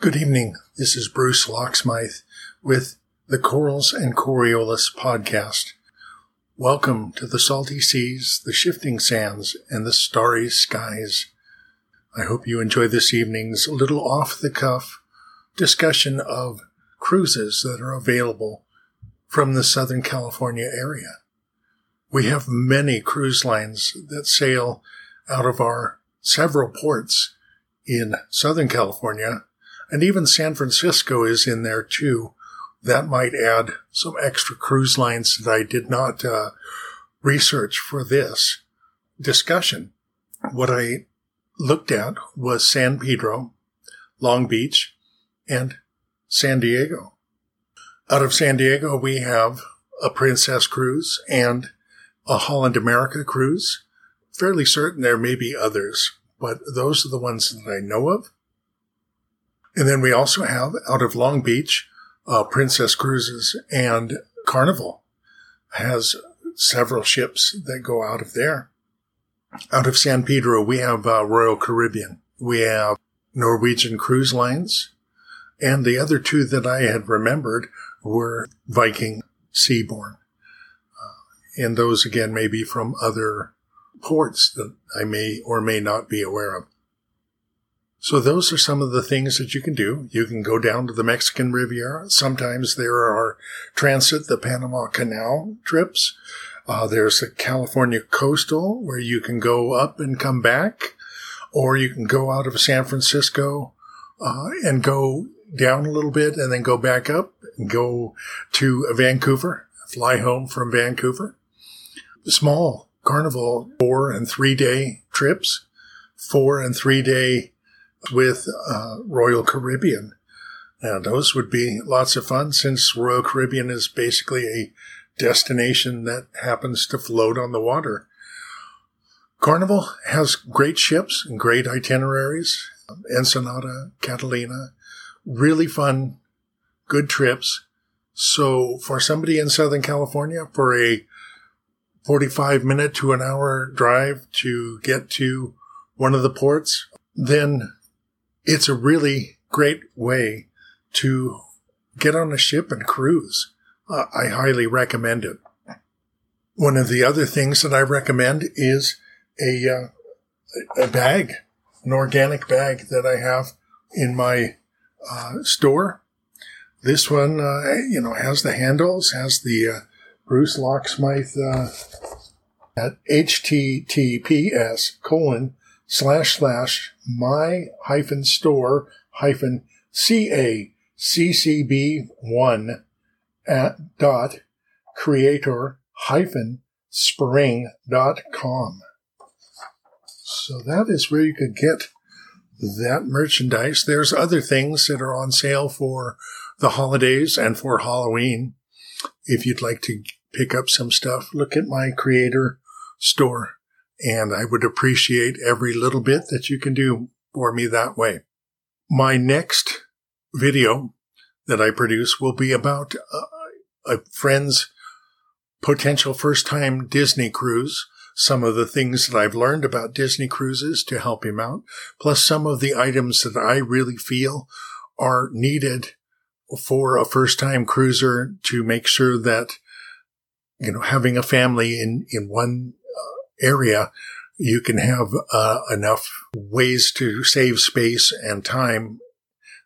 Good evening. This is Bruce Locksmith with the Corals and Coriolis podcast. Welcome to the salty seas, the shifting sands, and the starry skies. I hope you enjoy this evening's little off the cuff discussion of cruises that are available from the Southern California area. We have many cruise lines that sail out of our several ports in Southern California, and even San Francisco is in there too. That might add some extra cruise lines that I did not uh, research for this discussion. What I looked at was San Pedro, Long Beach, and San Diego. Out of San Diego, we have a Princess cruise and a Holland America cruise. Fairly certain there may be others, but those are the ones that I know of. And then we also have out of Long Beach, uh, Princess Cruises and Carnival has several ships that go out of there. Out of San Pedro, we have uh, Royal Caribbean. We have Norwegian Cruise Lines. And the other two that I had remembered were Viking Seabourn. Uh, and those again may be from other ports that I may or may not be aware of. So those are some of the things that you can do. You can go down to the Mexican Riviera. Sometimes there are transit the Panama Canal trips. Uh, there's a California coastal where you can go up and come back, or you can go out of San Francisco uh, and go down a little bit and then go back up and go to Vancouver, fly home from Vancouver. Small carnival four and three day trips, four and three day with uh, Royal Caribbean. And those would be lots of fun since Royal Caribbean is basically a destination that happens to float on the water. Carnival has great ships and great itineraries. Ensenada, Catalina, really fun, good trips. So for somebody in Southern California, for a 45 minute to an hour drive to get to one of the ports, then it's a really great way to get on a ship and cruise. Uh, I highly recommend it. One of the other things that I recommend is a, uh, a bag, an organic bag that I have in my uh, store. This one, uh, you know, has the handles, has the uh, Bruce Locksmith uh, at https colon slash slash my hyphen store hyphen caccb one at dot creator hyphen spring dot com. So that is where you could get that merchandise. There's other things that are on sale for the holidays and for Halloween. If you'd like to pick up some stuff, look at my creator store and I would appreciate every little bit that you can do for me that way. My next video that I produce will be about uh, a friend's potential first time Disney cruise, some of the things that I've learned about Disney cruises to help him out, plus some of the items that I really feel are needed for a first time cruiser to make sure that, you know, having a family in, in one area, you can have uh, enough ways to save space and time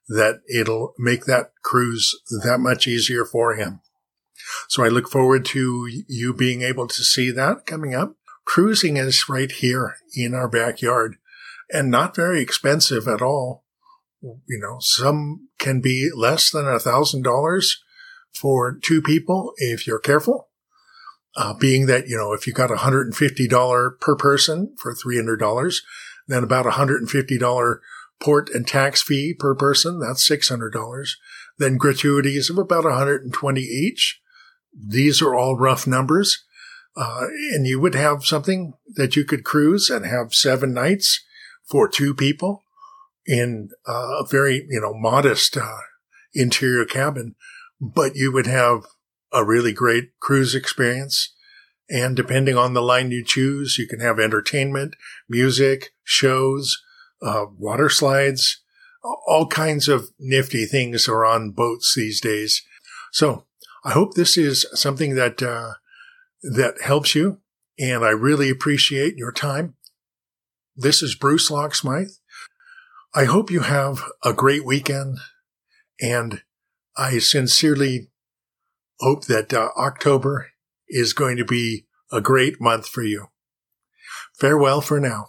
that it'll make that cruise that much easier for him. So I look forward to you being able to see that coming up. Cruising is right here in our backyard and not very expensive at all. You know, some can be less than a thousand dollars for two people if you're careful. Uh, being that, you know, if you got $150 per person for $300, then about $150 port and tax fee per person, that's $600. Then gratuities of about 120 each. These are all rough numbers. Uh, and you would have something that you could cruise and have seven nights for two people in uh, a very, you know, modest uh, interior cabin, but you would have a really great cruise experience. And depending on the line you choose, you can have entertainment, music, shows, uh, water slides, all kinds of nifty things are on boats these days. So I hope this is something that, uh, that helps you. And I really appreciate your time. This is Bruce Locksmith. I hope you have a great weekend and I sincerely hope that uh, October is going to be a great month for you. Farewell for now.